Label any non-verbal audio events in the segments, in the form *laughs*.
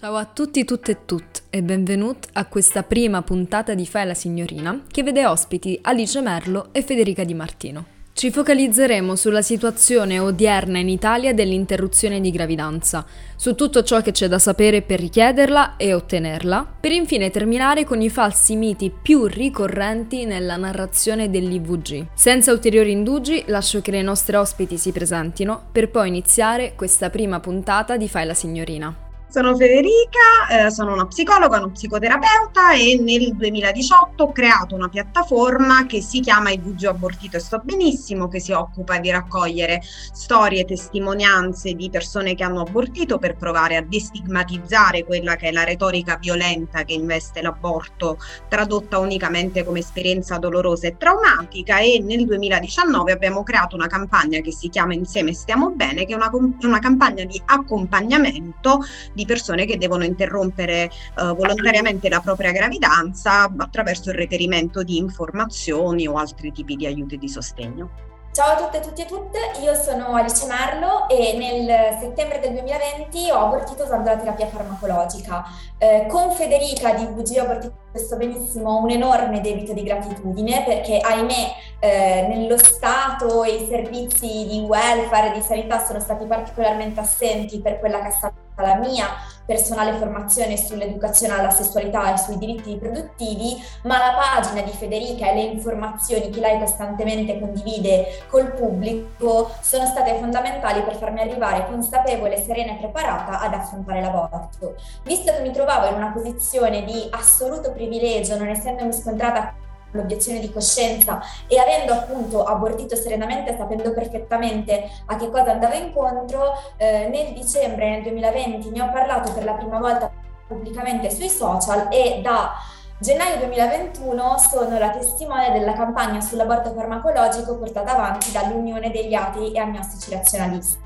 Ciao a tutti, tutte e tutte e benvenuti a questa prima puntata di Fai la signorina che vede ospiti Alice Merlo e Federica Di Martino. Ci focalizzeremo sulla situazione odierna in Italia dell'interruzione di gravidanza, su tutto ciò che c'è da sapere per richiederla e ottenerla, per infine terminare con i falsi miti più ricorrenti nella narrazione dell'IVG. Senza ulteriori indugi, lascio che le nostre ospiti si presentino per poi iniziare questa prima puntata di Fai la signorina. Sono Federica, eh, sono una psicologa, uno psicoterapeuta e nel 2018 ho creato una piattaforma che si chiama Il Vugio Abortito e Sto Benissimo, che si occupa di raccogliere storie e testimonianze di persone che hanno abortito per provare a destigmatizzare quella che è la retorica violenta che investe l'aborto, tradotta unicamente come esperienza dolorosa e traumatica. E nel 2019 abbiamo creato una campagna che si chiama Insieme stiamo bene, che è una, una campagna di accompagnamento di persone che devono interrompere eh, volontariamente la propria gravidanza attraverso il reperimento di informazioni o altri tipi di aiuti di sostegno. Ciao a tutte e tutti e tutte, io sono Alice Merlo e nel settembre del 2020 ho abortito usando la terapia farmacologica. Eh, con Federica di VG ho abortito questo benissimo un enorme debito di gratitudine perché ahimè eh, nello Stato e i servizi di welfare e di sanità sono stati particolarmente assenti per quella che è stata la mia personale formazione sull'educazione alla sessualità e sui diritti riproduttivi, ma la pagina di Federica e le informazioni che lei costantemente condivide col pubblico sono state fondamentali per farmi arrivare consapevole, serena e preparata ad affrontare l'aborto. Visto che mi trovavo in una posizione di assoluto privilegio, non essendomi scontrata l'obiezione di coscienza e avendo appunto abortito serenamente, sapendo perfettamente a che cosa andavo incontro, eh, nel dicembre nel 2020 ne ho parlato per la prima volta pubblicamente sui social e da gennaio 2021 sono la testimone della campagna sull'aborto farmacologico portata avanti dall'Unione degli atei e agnostici razionalisti.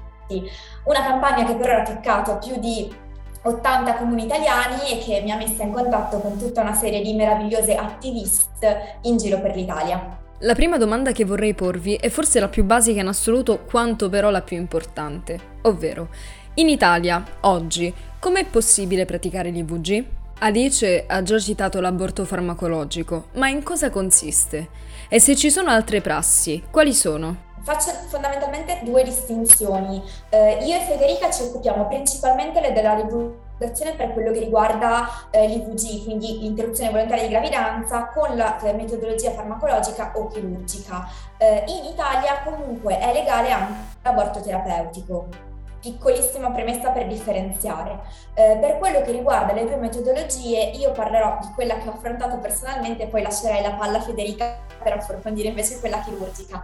Una campagna che però ha toccato più di 80 comuni italiani e che mi ha messa in contatto con tutta una serie di meravigliose attiviste in giro per l'Italia. La prima domanda che vorrei porvi è forse la più basica in assoluto, quanto però la più importante, ovvero, in Italia, oggi, com'è possibile praticare l'IVG? Alice ha già citato l'aborto farmacologico, ma in cosa consiste? E se ci sono altre prassi, quali sono? Faccio fondamentalmente due distinzioni. Eh, io e Federica ci occupiamo principalmente della rivoluzione per quello che riguarda eh, l'IVG, quindi l'interruzione volontaria di gravidanza con la eh, metodologia farmacologica o chirurgica. Eh, in Italia comunque è legale anche l'aborto terapeutico piccolissima premessa per differenziare. Eh, per quello che riguarda le due metodologie, io parlerò di quella che ho affrontato personalmente e poi lascerei la palla a Federica per approfondire invece quella chirurgica.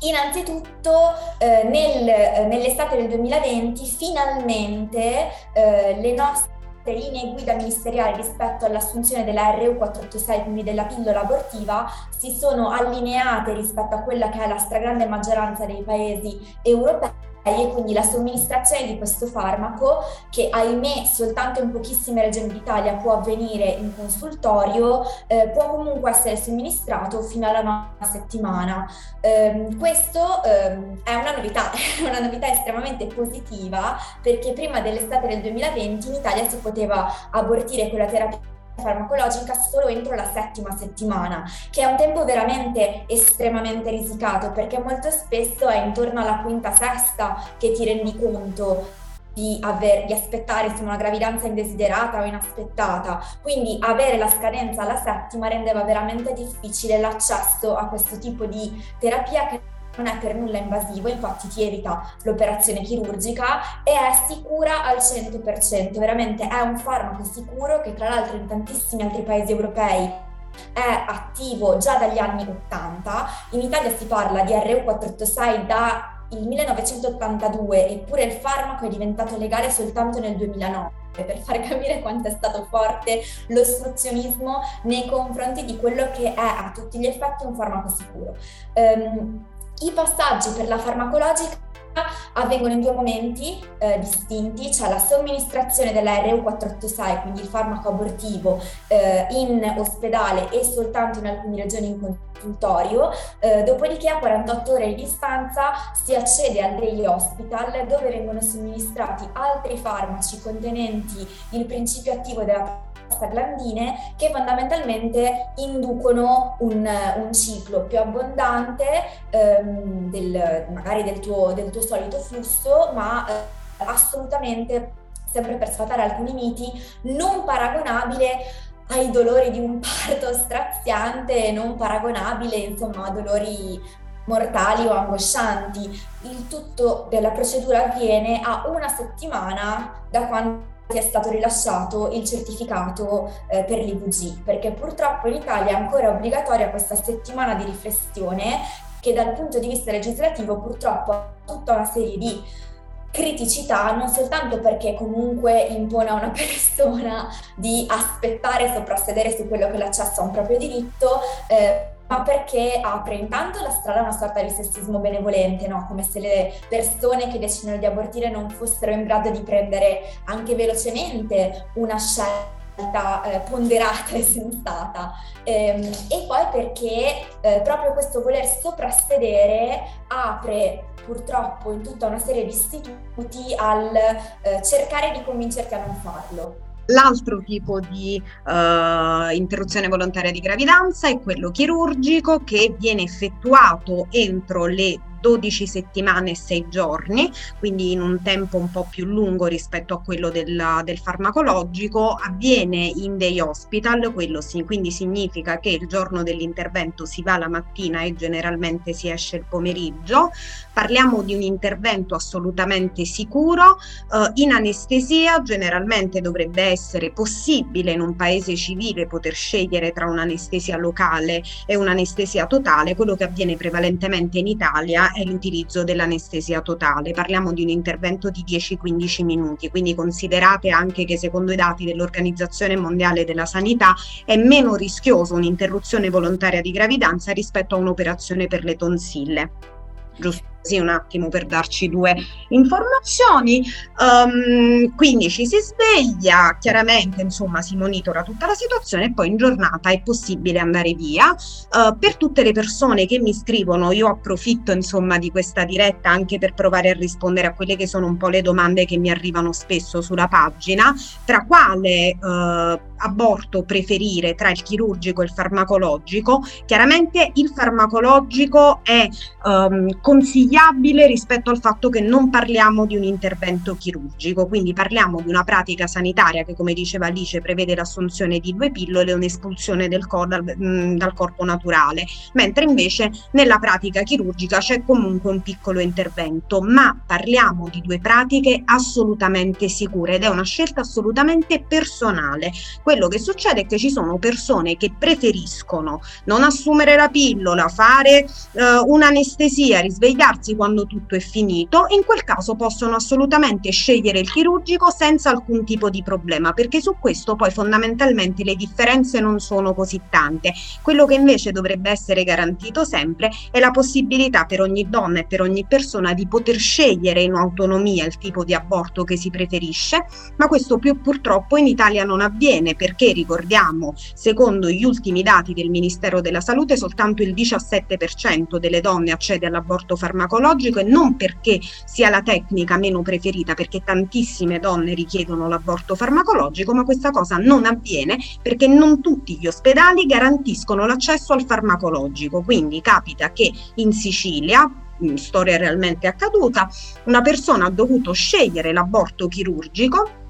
Innanzitutto eh, nel, eh, nell'estate del 2020 finalmente eh, le nostre linee guida ministeriali rispetto all'assunzione della RU486, quindi della pillola abortiva, si sono allineate rispetto a quella che è la stragrande maggioranza dei paesi europei e quindi la somministrazione di questo farmaco, che ahimè soltanto in pochissime regioni d'Italia può avvenire in consultorio, eh, può comunque essere somministrato fino alla nona settimana. Eh, questo eh, è una novità, *laughs* è una novità estremamente positiva perché prima dell'estate del 2020 in Italia si poteva abortire con la terapia farmacologica solo entro la settima settimana, che è un tempo veramente estremamente risicato perché molto spesso è intorno alla quinta sesta che ti rendi conto di, aver, di aspettare insomma, una gravidanza indesiderata o inaspettata. Quindi avere la scadenza alla settima rendeva veramente difficile l'accesso a questo tipo di terapia che non è per nulla invasivo, infatti ti evita l'operazione chirurgica e è sicura al 100%, veramente è un farmaco sicuro che tra l'altro in tantissimi altri paesi europei è attivo già dagli anni 80, in Italia si parla di RU486 da il 1982, eppure il farmaco è diventato legale soltanto nel 2009 per far capire quanto è stato forte l'ostruzionismo nei confronti di quello che è a tutti gli effetti un farmaco sicuro. Um, i passaggi per la farmacologica avvengono in due momenti eh, distinti, cioè la somministrazione della RU486, quindi il farmaco abortivo, eh, in ospedale e soltanto in alcune regioni in consultorio, eh, dopodiché a 48 ore di distanza si accede al day hospital dove vengono somministrati altri farmaci contenenti il principio attivo della prostaglandine che fondamentalmente inducono un, un ciclo più abbondante ehm, del, magari del tuo, del tuo, solito flusso, ma eh, assolutamente, sempre per sfatare alcuni miti, non paragonabile ai dolori di un *laughs* parto straziante, non paragonabile insomma a dolori mortali o angoscianti. Il tutto della procedura avviene a una settimana da quando è stato rilasciato il certificato eh, per l'IVG, perché purtroppo in Italia è ancora obbligatoria questa settimana di riflessione che dal punto di vista legislativo purtroppo ha tutta una serie di criticità, non soltanto perché comunque impone a una *laughs* persona di aspettare e soprassedere su quello che è l'accesso a un proprio diritto, eh, ma perché apre intanto la strada a una sorta di sessismo benevolente, no? come se le persone che decidono di abortire non fossero in grado di prendere anche velocemente una scelta eh, ponderata e sensata. Ehm, e poi perché eh, proprio questo voler soprassedere apre purtroppo in tutta una serie di istituti al eh, cercare di convincerti a non farlo. L'altro tipo di uh, interruzione volontaria di gravidanza è quello chirurgico che viene effettuato entro le 12 settimane e 6 giorni, quindi in un tempo un po' più lungo rispetto a quello del, del farmacologico, avviene in day hospital, quello sì, quindi significa che il giorno dell'intervento si va la mattina e generalmente si esce il pomeriggio. Parliamo di un intervento assolutamente sicuro, eh, in anestesia generalmente dovrebbe essere possibile in un paese civile poter scegliere tra un'anestesia locale e un'anestesia totale, quello che avviene prevalentemente in Italia è l'utilizzo dell'anestesia totale. Parliamo di un intervento di 10-15 minuti, quindi considerate anche che secondo i dati dell'Organizzazione Mondiale della Sanità è meno rischioso un'interruzione volontaria di gravidanza rispetto a un'operazione per le tonsille. Giusto? Così un attimo per darci due informazioni. Um, quindi ci si sveglia, chiaramente insomma si monitora tutta la situazione e poi in giornata è possibile andare via. Uh, per tutte le persone che mi scrivono, io approfitto insomma di questa diretta anche per provare a rispondere a quelle che sono un po' le domande che mi arrivano spesso sulla pagina, tra quale uh, aborto preferire tra il chirurgico e il farmacologico. Chiaramente il farmacologico è um, consigliato consigliabile rispetto al fatto che non parliamo di un intervento chirurgico, quindi parliamo di una pratica sanitaria che, come diceva Alice, prevede l'assunzione di due pillole e un'espulsione cor- dal, mh, dal corpo naturale, mentre invece nella pratica chirurgica c'è comunque un piccolo intervento, ma parliamo di due pratiche assolutamente sicure ed è una scelta assolutamente personale. Quello che succede è che ci sono persone che preferiscono non assumere la pillola, fare eh, un'anestesia, risvegliarsi operarsi quando tutto è finito, in quel caso possono assolutamente scegliere il chirurgico senza alcun tipo di problema, perché su questo poi fondamentalmente le differenze non sono così tante. Quello che invece dovrebbe essere garantito sempre è la possibilità per ogni donna e per ogni persona di poter scegliere in autonomia il tipo di aborto che si preferisce, ma questo più purtroppo in Italia non avviene perché ricordiamo, secondo gli ultimi dati del Ministero della Salute, soltanto il 17% delle donne accede all'aborto farmacologico farmacologico e non perché sia la tecnica meno preferita, perché tantissime donne richiedono l'aborto farmacologico, ma questa cosa non avviene perché non tutti gli ospedali garantiscono l'accesso al farmacologico. Quindi capita che in Sicilia, storia realmente accaduta, una persona ha dovuto scegliere l'aborto chirurgico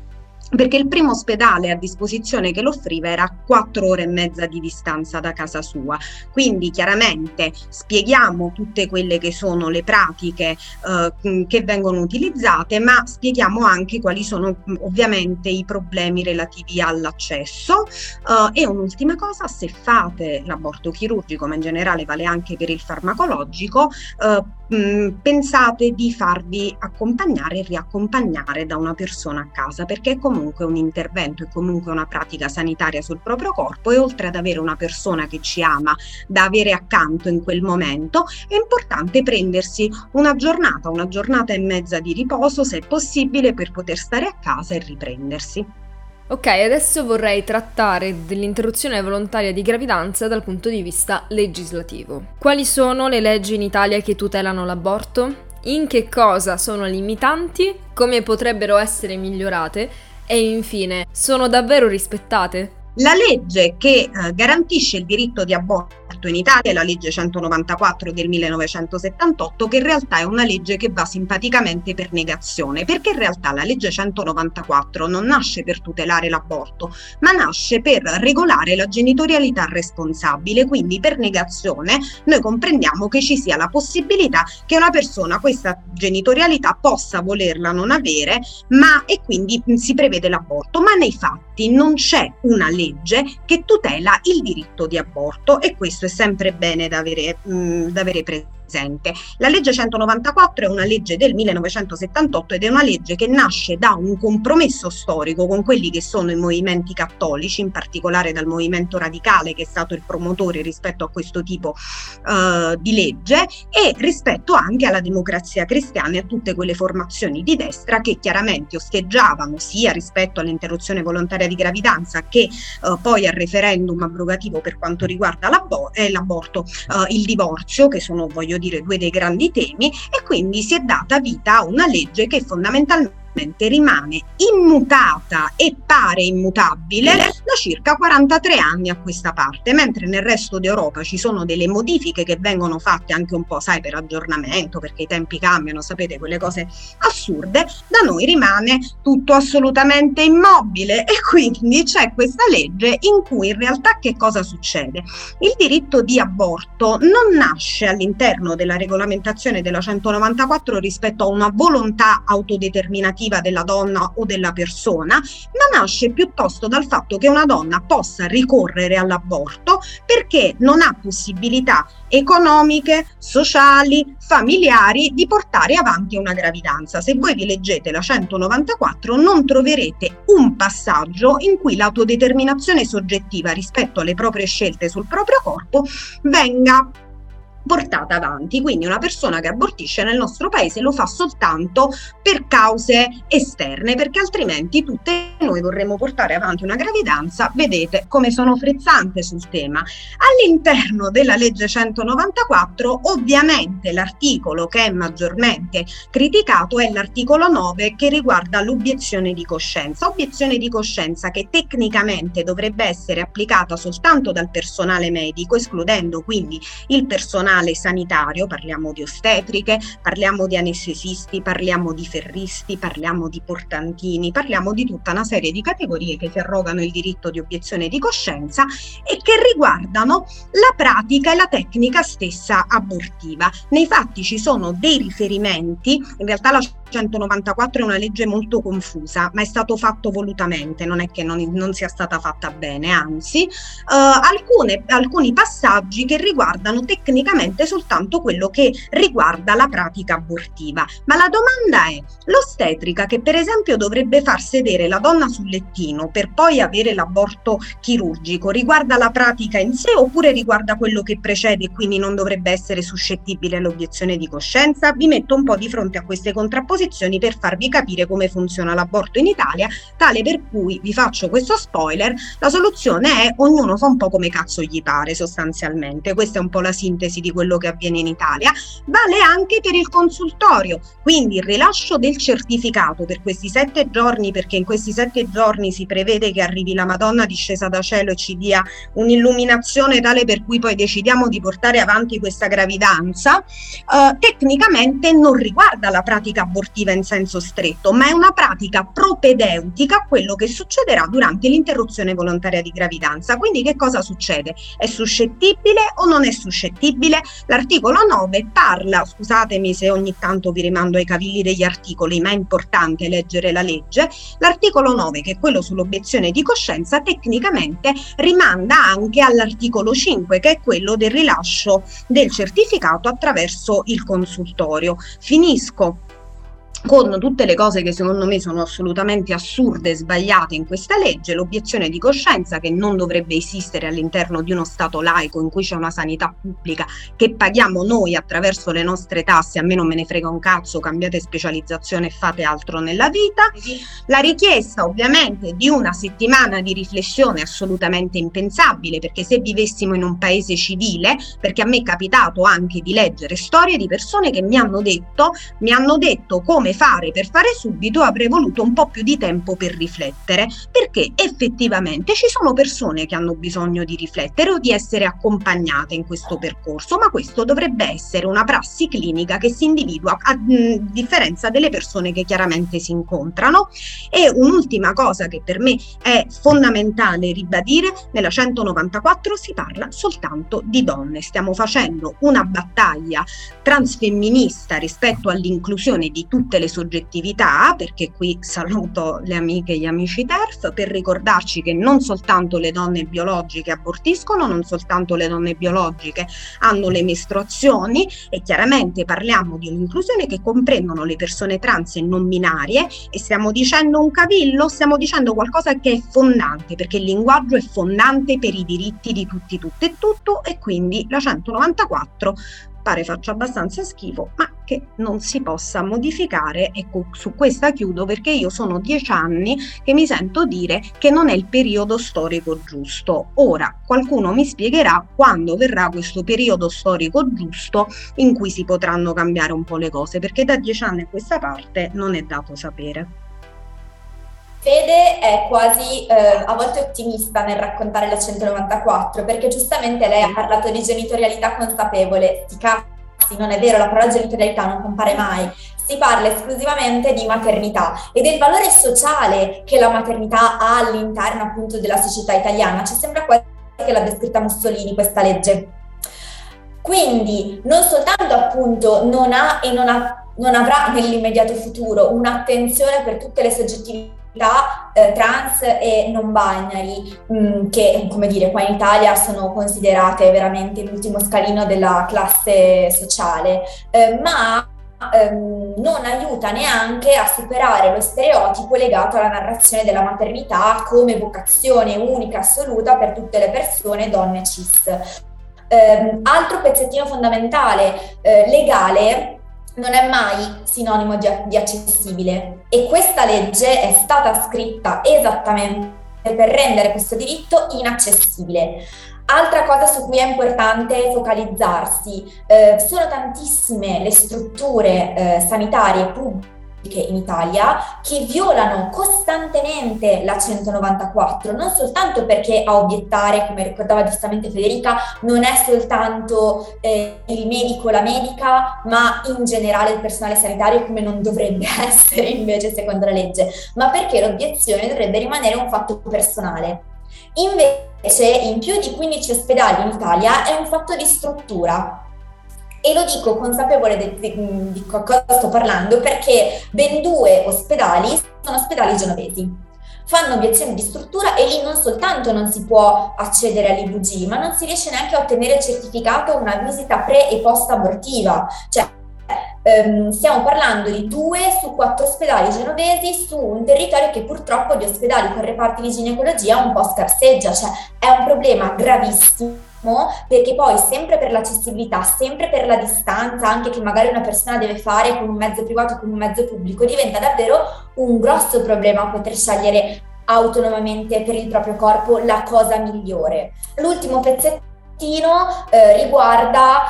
perché il primo ospedale a disposizione che lo offriva era a quattro ore e mezza di distanza da casa sua. Quindi chiaramente spieghiamo tutte quelle che sono le pratiche eh, che vengono utilizzate, ma spieghiamo anche quali sono ovviamente i problemi relativi all'accesso. Eh, e un'ultima cosa, se fate l'aborto chirurgico, ma in generale vale anche per il farmacologico, eh, pensate di farvi accompagnare e riaccompagnare da una persona a casa, perché è comunque un intervento, è comunque una pratica sanitaria sul proprio corpo e oltre ad avere una persona che ci ama da avere accanto in quel momento, è importante prendersi una giornata, una giornata e mezza di riposo se è possibile per poter stare a casa e riprendersi. Ok, adesso vorrei trattare dell'interruzione volontaria di gravidanza dal punto di vista legislativo. Quali sono le leggi in Italia che tutelano l'aborto? In che cosa sono limitanti? Come potrebbero essere migliorate? E infine, sono davvero rispettate? La legge che eh, garantisce il diritto di aborto in Italia è la legge 194 del 1978, che in realtà è una legge che va simpaticamente per negazione, perché in realtà la legge 194 non nasce per tutelare l'aborto, ma nasce per regolare la genitorialità responsabile, quindi per negazione noi comprendiamo che ci sia la possibilità che una persona questa genitorialità possa volerla non avere, ma e quindi si prevede l'aborto, ma nei fatti non c'è una legge legge che tutela il diritto di aborto e questo è sempre bene da avere, mh, da avere presente presente. La legge 194 è una legge del 1978 ed è una legge che nasce da un compromesso storico con quelli che sono i movimenti cattolici, in particolare dal movimento radicale che è stato il promotore rispetto a questo tipo uh, di legge e rispetto anche alla democrazia cristiana e a tutte quelle formazioni di destra che chiaramente osteggiavano sia rispetto all'interruzione volontaria di gravidanza che uh, poi al referendum abrogativo per quanto riguarda l'abor- eh, l'aborto, uh, il divorzio, che sono voglio voglio dire due dei grandi temi e quindi si è data vita a una legge che fondamentalmente rimane immutata e pare immutabile da circa 43 anni a questa parte, mentre nel resto d'Europa ci sono delle modifiche che vengono fatte anche un po', sai, per aggiornamento, perché i tempi cambiano, sapete, quelle cose assurde, da noi rimane tutto assolutamente immobile e quindi c'è questa legge in cui in realtà che cosa succede? Il diritto di aborto non nasce all'interno della regolamentazione della 194 rispetto a una volontà autodeterminativa affettiva della donna o della persona, ma nasce piuttosto dal fatto che una donna possa ricorrere all'aborto perché non ha possibilità economiche, sociali, familiari di portare avanti una gravidanza. Se voi vi leggete la 194 non troverete un passaggio in cui l'autodeterminazione soggettiva rispetto alle proprie scelte sul proprio corpo venga portata avanti. Quindi una persona che abortisce nel nostro paese lo fa soltanto per cause esterne, perché altrimenti tutte noi vorremmo portare avanti una gravidanza. Vedete come sono frizzante sul tema. All'interno della legge 194, ovviamente l'articolo che è maggiormente criticato è l'articolo 9 che riguarda l'obiezione di coscienza. Obiezione di coscienza che tecnicamente dovrebbe essere applicata soltanto dal personale medico, escludendo quindi il personale sanitario, parliamo di ostetriche, parliamo di anestesisti, parliamo di ferristi, parliamo di portantini, parliamo di tutta una serie di categorie che si arrogano il diritto di obiezione di coscienza e che riguardano la pratica e la tecnica stessa abortiva. Nei fatti ci sono dei riferimenti, in realtà la 194 è una legge molto confusa, ma è stato fatto volutamente, non è che non, non sia stata fatta bene, anzi, eh, alcune, alcuni passaggi che riguardano tecnicamente soltanto quello che riguarda la pratica abortiva. Ma la domanda è, l'ostetrica che per esempio dovrebbe far sedere la donna sul lettino per poi avere l'aborto chirurgico, riguarda la pratica in sé oppure riguarda quello che precede e quindi non dovrebbe essere suscettibile all'obiezione di coscienza? Vi metto un po' di fronte a queste contrapposizioni posizioni per farvi capire come funziona l'aborto in Italia, tale per cui vi faccio questo spoiler, la soluzione è ognuno fa un po' come cazzo gli pare sostanzialmente, questa è un po' la sintesi di quello che avviene in Italia, vale anche per il consultorio, quindi il rilascio del certificato per questi sette giorni, perché in questi sette giorni si prevede che arrivi la Madonna discesa da cielo e ci dia un'illuminazione tale per cui poi decidiamo di portare avanti questa gravidanza, eh, tecnicamente non riguarda la pratica abortiva in senso stretto, ma è una pratica propedeutica a quello che succederà durante l'interruzione volontaria di gravidanza. Quindi che cosa succede? È suscettibile o non è suscettibile? L'articolo 9 parla, scusatemi se ogni tanto vi rimando ai cavilli degli articoli, ma è importante leggere la legge. L'articolo 9, che è quello sull'obiezione di coscienza, tecnicamente rimanda anche all'articolo 5, che è quello del rilascio del certificato attraverso il consultorio. Finisco con tutte le cose che secondo me sono assolutamente assurde e sbagliate in questa legge, l'obiezione di coscienza che non dovrebbe esistere all'interno di uno Stato laico in cui c'è una sanità pubblica che paghiamo noi attraverso le nostre tasse, a me non me ne frega un cazzo, cambiate specializzazione e fate altro nella vita, la richiesta ovviamente di una settimana di riflessione assolutamente impensabile, perché se vivessimo in un paese civile, perché a me è capitato anche di leggere storie di persone che mi hanno detto, mi hanno detto come fare per fare subito, avrei voluto un po' più di tempo per riflettere, perché effettivamente ci sono persone che hanno bisogno di riflettere o di essere accompagnate in questo percorso, ma questo dovrebbe essere una prassi clinica che si individua a mh, differenza delle persone che chiaramente si incontrano. E un'ultima cosa che per me è fondamentale ribadire, nella 194 si parla soltanto di donne, stiamo facendo una battaglia transfemminista rispetto all'inclusione di tutte le le soggettività, perché qui saluto le amiche e gli amici TERF, per ricordarci che non soltanto le donne biologiche abortiscono, non soltanto le donne biologiche hanno le mestruazioni e chiaramente parliamo di un'inclusione che comprendono le persone trans e non binarie e stiamo dicendo un cavillo, stiamo dicendo qualcosa che è fondante, perché il linguaggio è fondante per i diritti di tutti, tutte e tutto e quindi la 194 pare faccia abbastanza schifo, ma che non si possa modificare. Ecco, su questa chiudo perché io sono dieci anni che mi sento dire che non è il periodo storico giusto. Ora, qualcuno mi spiegherà quando verrà questo periodo storico giusto in cui si potranno cambiare un po' le cose, perché da dieci anni a questa parte non è dato sapere. Fede è quasi eh, a volte ottimista nel raccontare la 194 perché giustamente lei ha parlato di genitorialità consapevole, sti cazzi, non è vero, la parola genitorialità non compare mai, si parla esclusivamente di maternità e del valore sociale che la maternità ha all'interno appunto della società italiana, ci sembra quasi che l'abbia scritta Mussolini questa legge. Quindi non soltanto appunto non ha e non, ha, non avrà nell'immediato futuro un'attenzione per tutte le soggettività eh, trans e non binary, mh, mm, che come dire qua in Italia sono considerate veramente l'ultimo scalino della classe sociale, eh, ma ehm, non aiuta neanche a superare lo stereotipo legato alla narrazione della maternità come vocazione unica assoluta per tutte le persone donne cis. Eh, altro pezzettino fondamentale eh, legale non è mai sinonimo di, di accessibile e questa legge è stata scritta esattamente per rendere questo diritto inaccessibile. Altra cosa su cui è importante focalizzarsi, eh, sono tantissime le strutture eh, sanitarie pubbliche in Italia che violano costantemente la 194, non soltanto perché a obiettare, come ricordava giustamente Federica, non è soltanto eh, il medico, la medica, ma in generale il personale sanitario come non dovrebbe *laughs* essere invece secondo la legge, ma perché l'obiezione dovrebbe rimanere un fatto personale. Invece in più di 15 ospedali in Italia è un fatto di struttura, e lo dico consapevole di, di, di cosa sto parlando perché ben due ospedali sono ospedali genovesi. Fanno obiezioni di struttura e lì non soltanto non si può accedere all'IVG, ma non si riesce neanche a ottenere il certificato una visita pre e post abortiva. Cioè, ehm, stiamo parlando di due su quattro ospedali genovesi su un territorio che purtroppo di ospedali con reparti di ginecologia un po' scarseggia, cioè è un problema gravissimo perché poi sempre per l'accessibilità, sempre per la distanza, anche che magari una persona deve fare con un mezzo privato con un mezzo pubblico, diventa davvero un grosso problema poter scegliere autonomamente per il proprio corpo la cosa migliore. L'ultimo pezzettino eh, riguarda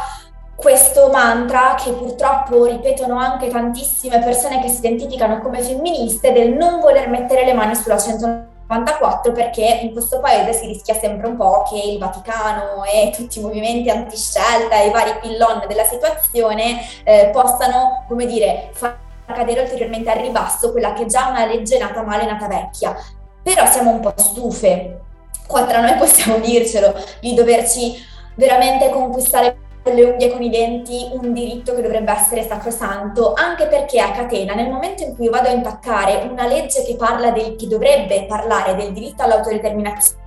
questo mantra che purtroppo ripetono anche tantissime persone che si identificano come femministe del non voler mettere le mani sulla 190 94 perché in questo paese si rischia sempre un po' che il Vaticano e tutti i movimenti antiscelta e i vari pillon della situazione eh, possano, come dire, far cadere ulteriormente al ribasso quella che è già una legge nata male, nata vecchia. Però siamo un po' stufe, qua tra noi possiamo dircelo, di doverci veramente conquistare con le unghie con i denti un diritto che dovrebbe essere sacrosanto, anche perché a catena, nel momento in cui vado a intaccare una legge che parla del, che dovrebbe parlare del diritto all'autodeterminazione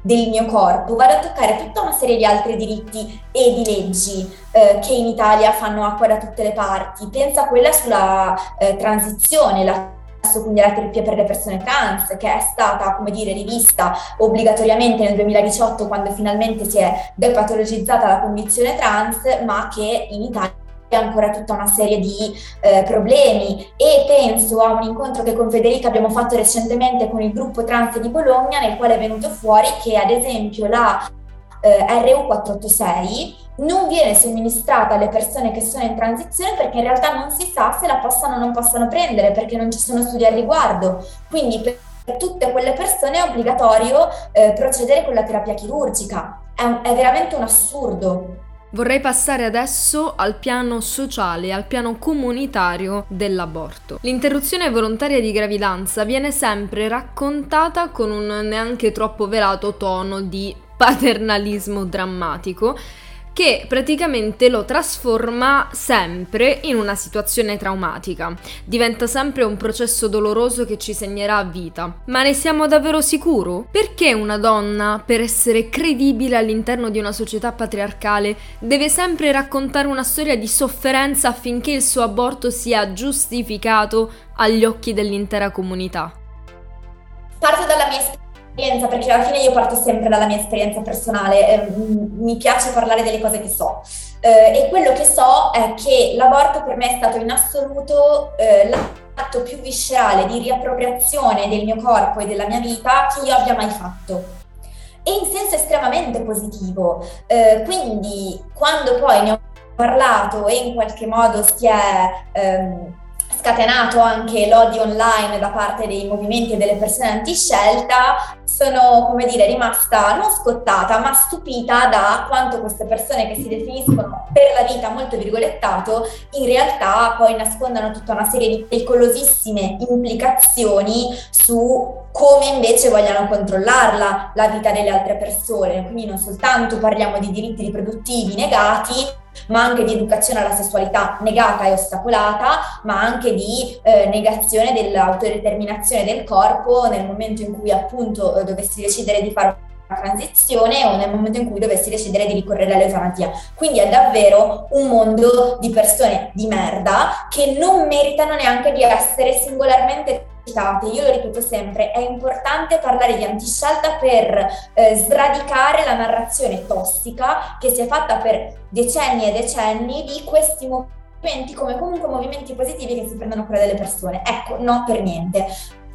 del mio corpo, vado a toccare tutta una serie di altri diritti e di leggi eh, che in Italia fanno acqua da tutte le parti. Pensa a quella sulla eh, transizione, la quindi la terapia per le persone trans, che è stata, come dire, rivista obbligatoriamente nel 2018 quando finalmente si è depatologizzata la condizione trans, ma che in Italia ancora tutta una serie di eh, problemi. E penso a un incontro che con Federica abbiamo fatto recentemente con il gruppo trans di Bologna nel quale è venuto fuori che ad esempio la eh, RU486 non viene somministrata alle persone che sono in transizione perché in realtà non si sa se la possano o non possano prendere perché non ci sono studi al riguardo. Quindi per tutte quelle persone è obbligatorio eh, procedere con la terapia chirurgica. È, è veramente un assurdo. Vorrei passare adesso al piano sociale, al piano comunitario dell'aborto. L'interruzione volontaria di gravidanza viene sempre raccontata con un neanche troppo velato tono di paternalismo drammatico che praticamente lo trasforma sempre in una situazione traumatica. Diventa sempre un processo doloroso che ci segnerà a vita. Ma ne siamo davvero sicuri? Perché una donna, per essere credibile all'interno di una società patriarcale, deve sempre raccontare una storia di sofferenza affinché il suo aborto sia giustificato agli occhi dell'intera comunità? Parto dalla mia esperienza perché alla fine io parto sempre dalla mia esperienza personale, eh, mi piace parlare delle cose che so. Eh, e quello che so è che l'aborto per me è stato in assoluto eh, l'atto più viscerale di riappropriazione del mio corpo e della mia vita che io abbia mai fatto. E in senso estremamente positivo. Eh, quindi quando poi ne ho parlato e in qualche modo si è... Ehm, scatenato anche l'odio online da parte dei movimenti e delle persone antiscelta, sono, come dire, rimasta non scottata, ma stupita da quanto queste persone che si definiscono per la vita molto virgolettato, in realtà poi nascondano tutta una serie di pericolosissime implicazioni su come invece vogliano controllarla la vita delle altre persone. Quindi non soltanto parliamo di diritti riproduttivi negati, ma anche di educazione alla sessualità negata e ostacolata, ma anche di eh, negazione dell'autodeterminazione del corpo nel momento in cui appunto eh, dovessi decidere di fare una transizione o nel momento in cui dovessi decidere di ricorrere all'eutanasia. Quindi è davvero un mondo di persone di merda che non meritano neanche di essere singolarmente citate, io lo ripeto sempre, è importante parlare di antiscelta per eh, sradicare la narrazione tossica che si è fatta per decenni e decenni di questi movimenti come comunque movimenti positivi che si prendono cura delle persone. Ecco, no per niente.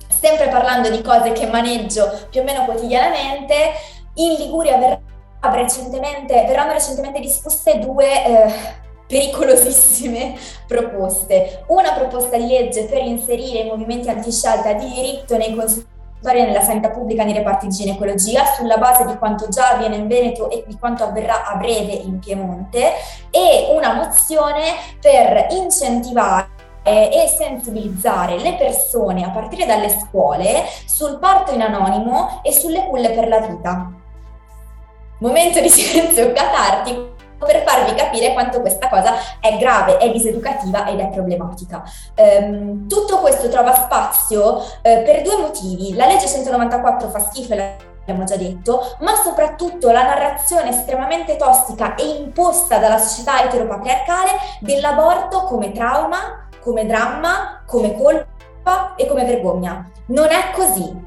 Sempre parlando di cose che maneggio più o meno quotidianamente, in Liguria verrà recentemente, verranno recentemente discusse due eh, pericolosissime proposte. Una proposta di legge per inserire i movimenti antiscelta di diritto nei consultori nella sanità pubblica nei reparti di ginecologia sulla base di quanto già avviene in Veneto e di quanto avverrà a breve in Piemonte e una mozione per incentivare e sensibilizzare le persone a partire dalle scuole sul parto in anonimo e sulle culle per la vita. Momento di silenzio catartico per farvi capire quanto questa cosa è grave, è diseducativa ed è problematica. Um, tutto questo trova spazio uh, per due motivi. La legge 194 fa schifo abbiamo già detto, ma soprattutto la narrazione estremamente tossica e imposta dalla società eteropatriarcale dell'aborto come trauma, come dramma, come colpa e come vergogna. Non è così.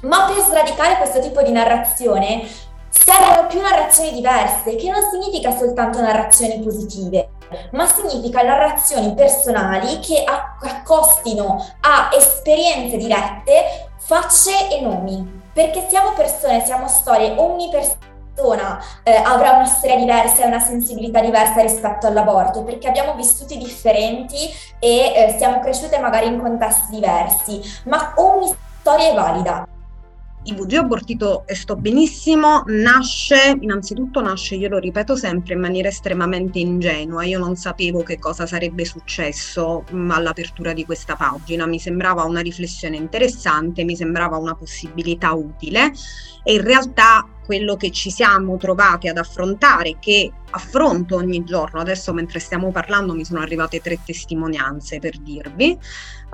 Ma per sradicare questo tipo di narrazione servono più narrazioni diverse, che non significa soltanto narrazioni positive, ma significa narrazioni personali che accostino a esperienze dirette facce e nomi, perché siamo persone, siamo storie, ogni persona eh, avrà una storia diversa e una sensibilità diversa rispetto all'aborto, perché abbiamo vissuti differenti e eh, siamo cresciute magari in contesti diversi, ma ogni storia è valida. IVG abortito e sto benissimo nasce, innanzitutto nasce, io lo ripeto sempre, in maniera estremamente ingenua. Io non sapevo che cosa sarebbe successo mh, all'apertura di questa pagina. Mi sembrava una riflessione interessante, mi sembrava una possibilità utile e in realtà quello che ci siamo trovati ad affrontare, che affronto ogni giorno, adesso mentre stiamo parlando mi sono arrivate tre testimonianze per dirvi,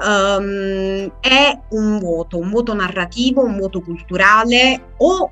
um, è un vuoto, un vuoto narrativo, un vuoto culturale o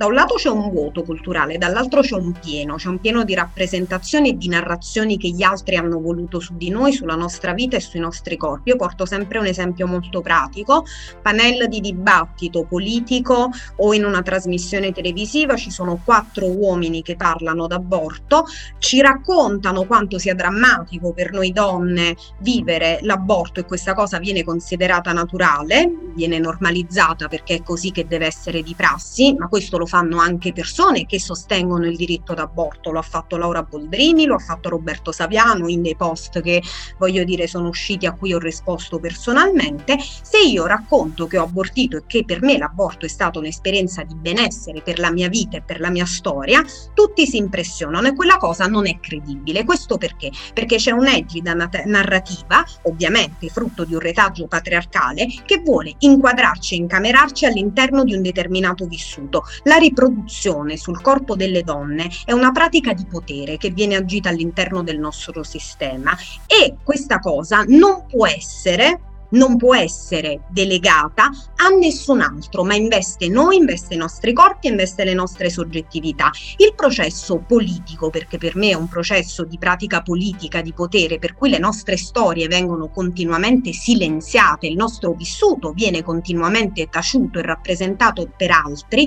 da un lato c'è un vuoto culturale, dall'altro c'è un pieno, c'è un pieno di rappresentazioni e di narrazioni che gli altri hanno voluto su di noi, sulla nostra vita e sui nostri corpi. Io porto sempre un esempio molto pratico, panel di dibattito politico o in una trasmissione televisiva ci sono quattro uomini che parlano d'aborto, ci raccontano quanto sia drammatico per noi donne vivere l'aborto e questa cosa viene considerata naturale, viene normalizzata perché è così che deve essere di prassi, ma questo lo fanno anche persone che sostengono il diritto d'aborto, lo ha fatto Laura Boldrini, lo ha fatto Roberto Saviano in dei post che voglio dire sono usciti a cui ho risposto personalmente, se io racconto che ho abortito e che per me l'aborto è stata un'esperienza di benessere per la mia vita e per la mia storia, tutti si impressionano e quella cosa non è credibile. Questo perché? Perché c'è un'egida nat- narrativa, ovviamente frutto di un retaggio patriarcale, che vuole inquadrarci e incamerarci all'interno di un determinato vissuto. La riproduzione sul corpo delle donne è una pratica di potere che viene agita all'interno del nostro sistema e questa cosa non può essere non può essere delegata a nessun altro, ma investe noi, investe i nostri corpi, investe le nostre soggettività. Il processo politico, perché per me è un processo di pratica politica, di potere, per cui le nostre storie vengono continuamente silenziate, il nostro vissuto viene continuamente taciuto e rappresentato per altri,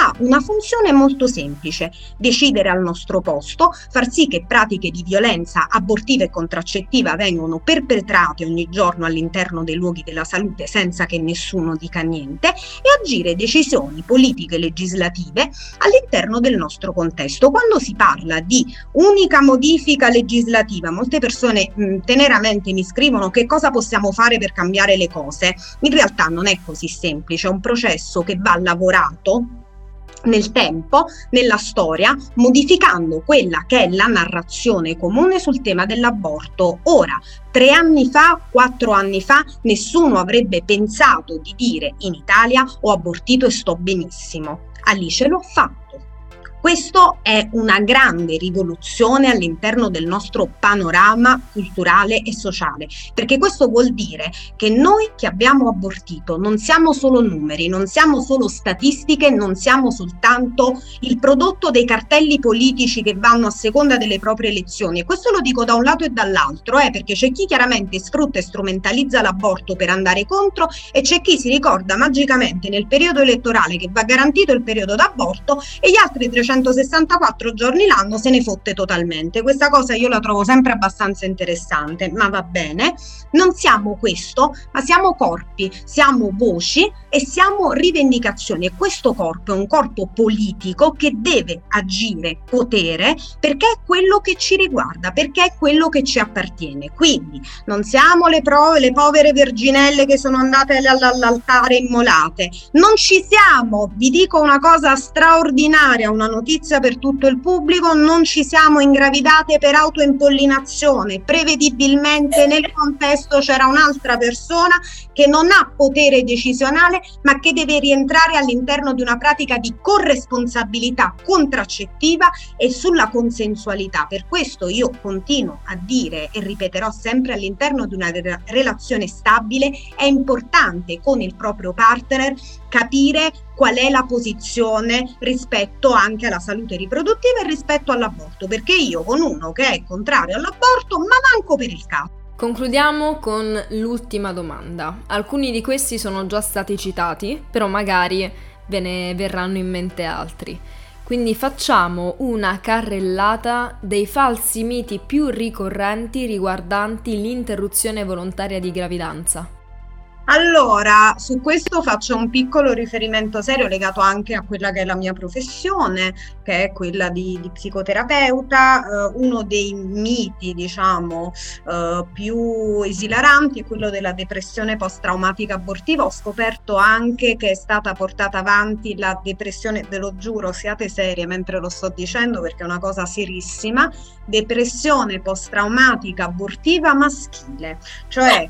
ha una funzione molto semplice, decidere al nostro posto, far sì che pratiche di violenza abortiva e contraccettiva vengano perpetrate ogni giorno all'interno dei luoghi della salute senza che nessuno dica niente e agire decisioni politiche legislative all'interno del nostro contesto. Quando si parla di unica modifica legislativa, molte persone mh, teneramente mi scrivono che cosa possiamo fare per cambiare le cose. In realtà non è così semplice, è un processo che va lavorato nel tempo, nella storia, modificando quella che è la narrazione comune sul tema dell'aborto. Ora, tre anni fa, quattro anni fa, nessuno avrebbe pensato di dire in Italia ho abortito e sto benissimo. Alice lo fa questo è una grande rivoluzione all'interno del nostro panorama culturale e sociale, perché questo vuol dire che noi che abbiamo abortito non siamo solo numeri, non siamo solo statistiche, non siamo soltanto il prodotto dei cartelli politici che vanno a seconda delle proprie elezioni. E questo lo dico da un lato e dall'altro, eh, perché c'è chi chiaramente sfrutta e strumentalizza l'aborto per andare contro e c'è chi si ricorda magicamente nel periodo elettorale che va garantito il periodo d'aborto e gli altri 300 364 giorni l'anno se ne fotte totalmente. Questa cosa io la trovo sempre abbastanza interessante, ma va bene. Non siamo questo, ma siamo corpi, siamo voci e siamo rivendicazioni. E questo corpo è un corpo politico che deve agire potere perché è quello che ci riguarda, perché è quello che ci appartiene. Quindi non siamo le, prove, le povere verginelle che sono andate all'altare immolate, non ci siamo, vi dico una cosa straordinaria, una notizia notizia per tutto il pubblico, non ci siamo ingravidate per autoimpollinazione. Prevedibilmente nel contesto c'era un'altra persona che non ha potere decisionale, ma che deve rientrare all'interno di una pratica di corresponsabilità contraccettiva e sulla consensualità. Per questo io continuo a dire e ripeterò sempre all'interno di una relazione stabile è importante con il proprio partner capire qual è la posizione rispetto anche alla salute riproduttiva e rispetto all'aborto, perché io con uno che è contrario all'aborto, ma manco per il caso. Concludiamo con l'ultima domanda. Alcuni di questi sono già stati citati, però magari ve ne verranno in mente altri. Quindi facciamo una carrellata dei falsi miti più ricorrenti riguardanti l'interruzione volontaria di gravidanza. Allora, su questo faccio un piccolo riferimento serio legato anche a quella che è la mia professione, che è quella di, di psicoterapeuta. Uh, uno dei miti, diciamo, uh, più esilaranti è quello della depressione post-traumatica abortiva. Ho scoperto anche che è stata portata avanti la depressione, ve lo giuro, siate serie mentre lo sto dicendo perché è una cosa serissima, depressione post-traumatica abortiva maschile. Cioè,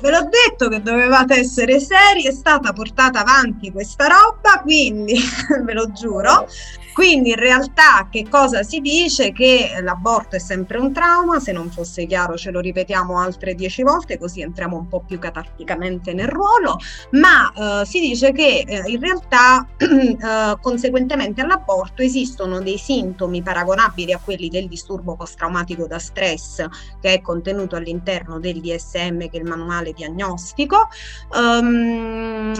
ve l'ho detto che dovevate essere seri, è stata portata avanti questa roba, quindi *laughs* ve lo giuro. Quindi in realtà che cosa si dice? Che l'aborto è sempre un trauma, se non fosse chiaro ce lo ripetiamo altre dieci volte così entriamo un po' più catarticamente nel ruolo, ma eh, si dice che eh, in realtà *clears throat* eh, conseguentemente all'aborto esistono dei sintomi paragonabili a quelli del disturbo post-traumatico da stress che è contenuto all'interno del DSM che è il manuale diagnostico um,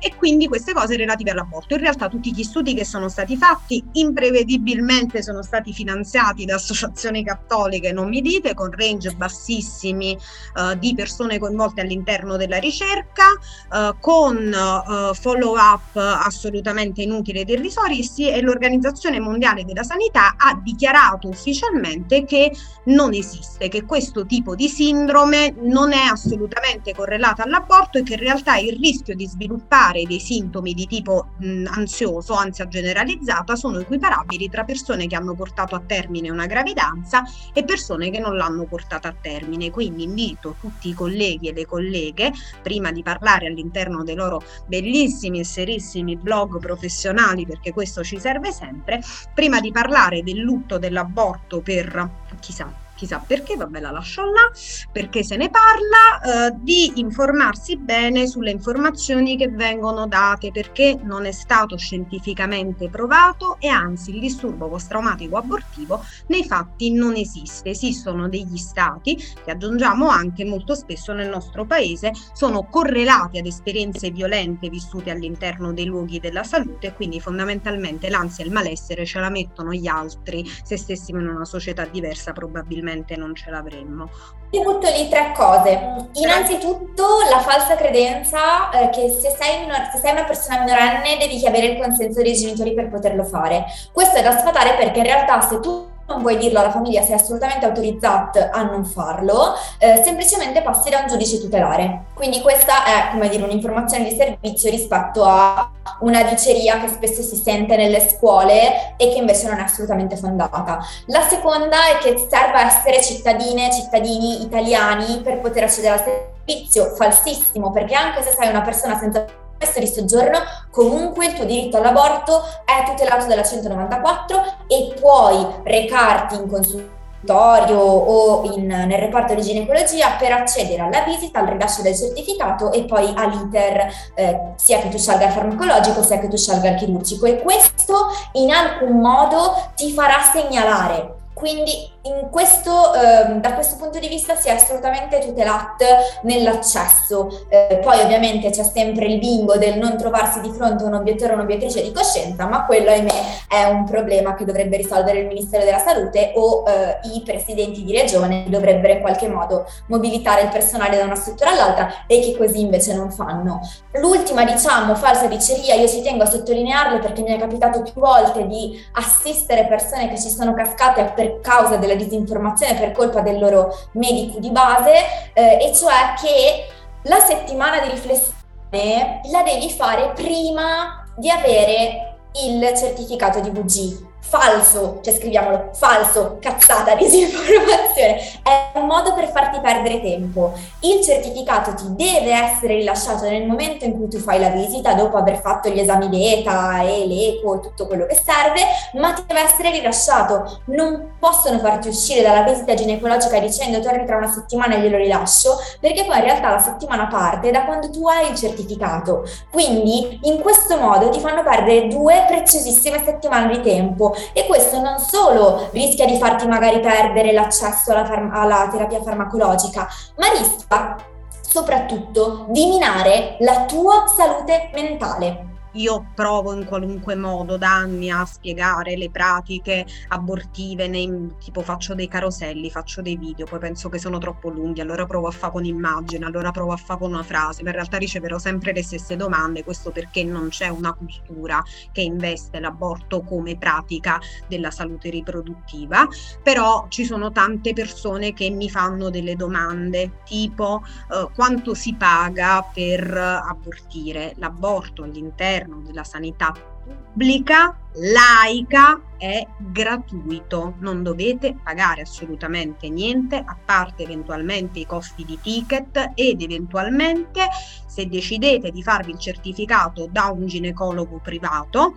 e quindi queste cose relative all'aborto. In realtà tutti gli studi che sono stati fatti stati imprevedibilmente sono stati finanziati da associazioni cattoliche, non mi dite, con range bassissimi uh, di persone coinvolte all'interno della ricerca, uh, con uh, follow up assolutamente inutili ed irrisoristi e l'Organizzazione Mondiale della Sanità ha dichiarato ufficialmente che non esiste, che questo tipo di sindrome non è assolutamente correlata all'aborto e che in realtà il rischio di sviluppare dei sintomi di tipo mh, ansioso, ansia generalizzata, sono equiparabili tra persone che hanno portato a termine una gravidanza e persone che non l'hanno portata a termine. Quindi invito tutti i colleghi e le colleghe, prima di parlare all'interno dei loro bellissimi e serissimi blog professionali, perché questo ci serve sempre, prima di parlare del lutto dell'aborto per chissà chissà perché, vabbè la lascio là, perché se ne parla, eh, di informarsi bene sulle informazioni che vengono date, perché non è stato scientificamente provato e anzi il disturbo post-traumatico abortivo nei fatti non esiste. Esistono degli stati che aggiungiamo anche molto spesso nel nostro paese, sono correlati ad esperienze violente vissute all'interno dei luoghi della salute, quindi fondamentalmente l'ansia e il malessere ce la mettono gli altri, se stessimo in una società diversa probabilmente probabilmente non ce l'avremmo. Ti butto lì tre cose. Innanzitutto la falsa credenza eh, che se sei, una, se sei, una, persona minorenne devi avere il consenso dei genitori per poterlo fare. Questo è da sfatare perché in realtà se tu non vuoi dirlo alla famiglia, sei assolutamente autorizzata a non farlo, eh, semplicemente passi da un giudice tutelare. Quindi questa è, come dire, un'informazione di servizio rispetto a una diceria che spesso si sente nelle scuole e che invece non è assolutamente fondata. La seconda è che serve essere cittadine, cittadini italiani per poter accedere al servizio, falsissimo, perché anche se sei una persona senza permesso di soggiorno, comunque il tuo diritto all'aborto è tutelato dalla 194 e puoi recarti in consultazione o in, nel reparto di ginecologia per accedere alla visita, al rilascio del certificato e poi all'iter eh, sia che tu scelga il farmacologico sia che tu scelga il chirurgico e questo in alcun modo ti farà segnalare. Quindi questo, eh, da questo punto di vista si è assolutamente tutelato nell'accesso. Eh, poi ovviamente c'è sempre il bingo del non trovarsi di fronte a un obiettore o un'obiettrice di coscienza, ma quello ahimè è un problema che dovrebbe risolvere il Ministero della Salute o eh, i presidenti di regione dovrebbero in qualche modo mobilitare il personale da una struttura all'altra e che così invece non fanno. L'ultima diciamo falsa diceria, io ci tengo a sottolinearlo perché mi è capitato più volte di assistere persone che ci sono cascate per causa disinformazione per colpa del loro medico di base, eh, e cioè che la settimana di riflessione la devi fare prima di avere il certificato di VG falso, cioè scriviamolo, falso, cazzata, *laughs* disinformazione, è un modo per farti perdere tempo. Il certificato ti deve essere rilasciato nel momento in cui tu fai la visita, dopo aver fatto gli esami d'ETA e l'ECO tutto quello che serve, ma ti deve essere rilasciato. Non possono farti uscire dalla visita ginecologica dicendo torni tra una settimana e glielo rilascio, perché poi in realtà la settimana parte da quando tu hai il certificato. Quindi in questo modo ti fanno perdere due preziosissime settimane di tempo e questo non solo rischia di farti magari perdere l'accesso alla, farm- alla terapia farmacologica, ma rischia soprattutto di minare la tua salute mentale io provo in qualunque modo da anni a spiegare le pratiche abortive, nei, tipo faccio dei caroselli, faccio dei video, poi penso che sono troppo lunghi, allora provo a fare con immagine, allora provo a fare con una frase, ma in realtà riceverò sempre le stesse domande, questo perché non c'è una cultura che investe l'aborto come pratica della salute riproduttiva, però ci sono tante persone che mi fanno delle domande tipo eh, quanto si paga per abortire l'aborto all'interno all'interno della sanità pubblica, laica, è gratuito, non dovete pagare assolutamente niente a parte eventualmente i costi di ticket ed eventualmente se decidete di farvi il certificato da un ginecologo privato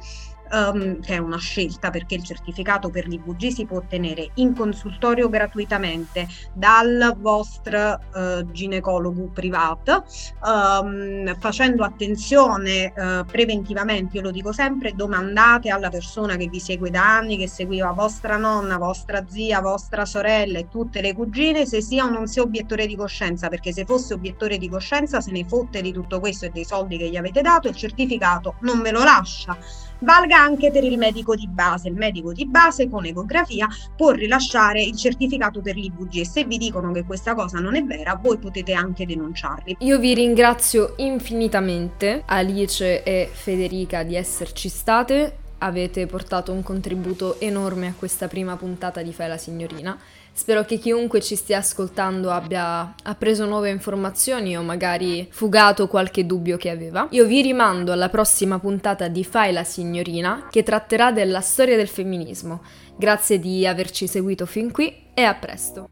um, che è una scelta perché il certificato per l'IVG si può ottenere in consultorio gratuitamente dal vostro uh, ginecologo privato, um, facendo attenzione uh, preventivamente, io lo dico sempre, domandate alla persona che vi segue da anni, che seguiva vostra nonna, vostra zia, vostra sorella e tutte le cugine, se sia o non sia obiettore di coscienza, perché se fosse obiettore di coscienza se ne fotte di tutto questo e dei soldi che gli avete dato, il certificato non ve lo lascia valga anche per il medico di base. Il medico di base con ecografia può rilasciare il certificato per l'IVG e se vi dicono che questa cosa non è vera, voi potete anche denunciarli. Io vi ringrazio infinitamente Alice e Federica di esserci state. Avete portato un contributo enorme a questa prima puntata di Fai la signorina. Spero che chiunque ci stia ascoltando abbia appreso nuove informazioni o magari fugato qualche dubbio che aveva. Io vi rimando alla prossima puntata di Fai la signorina che tratterà della storia del femminismo. Grazie di averci seguito fin qui e a presto.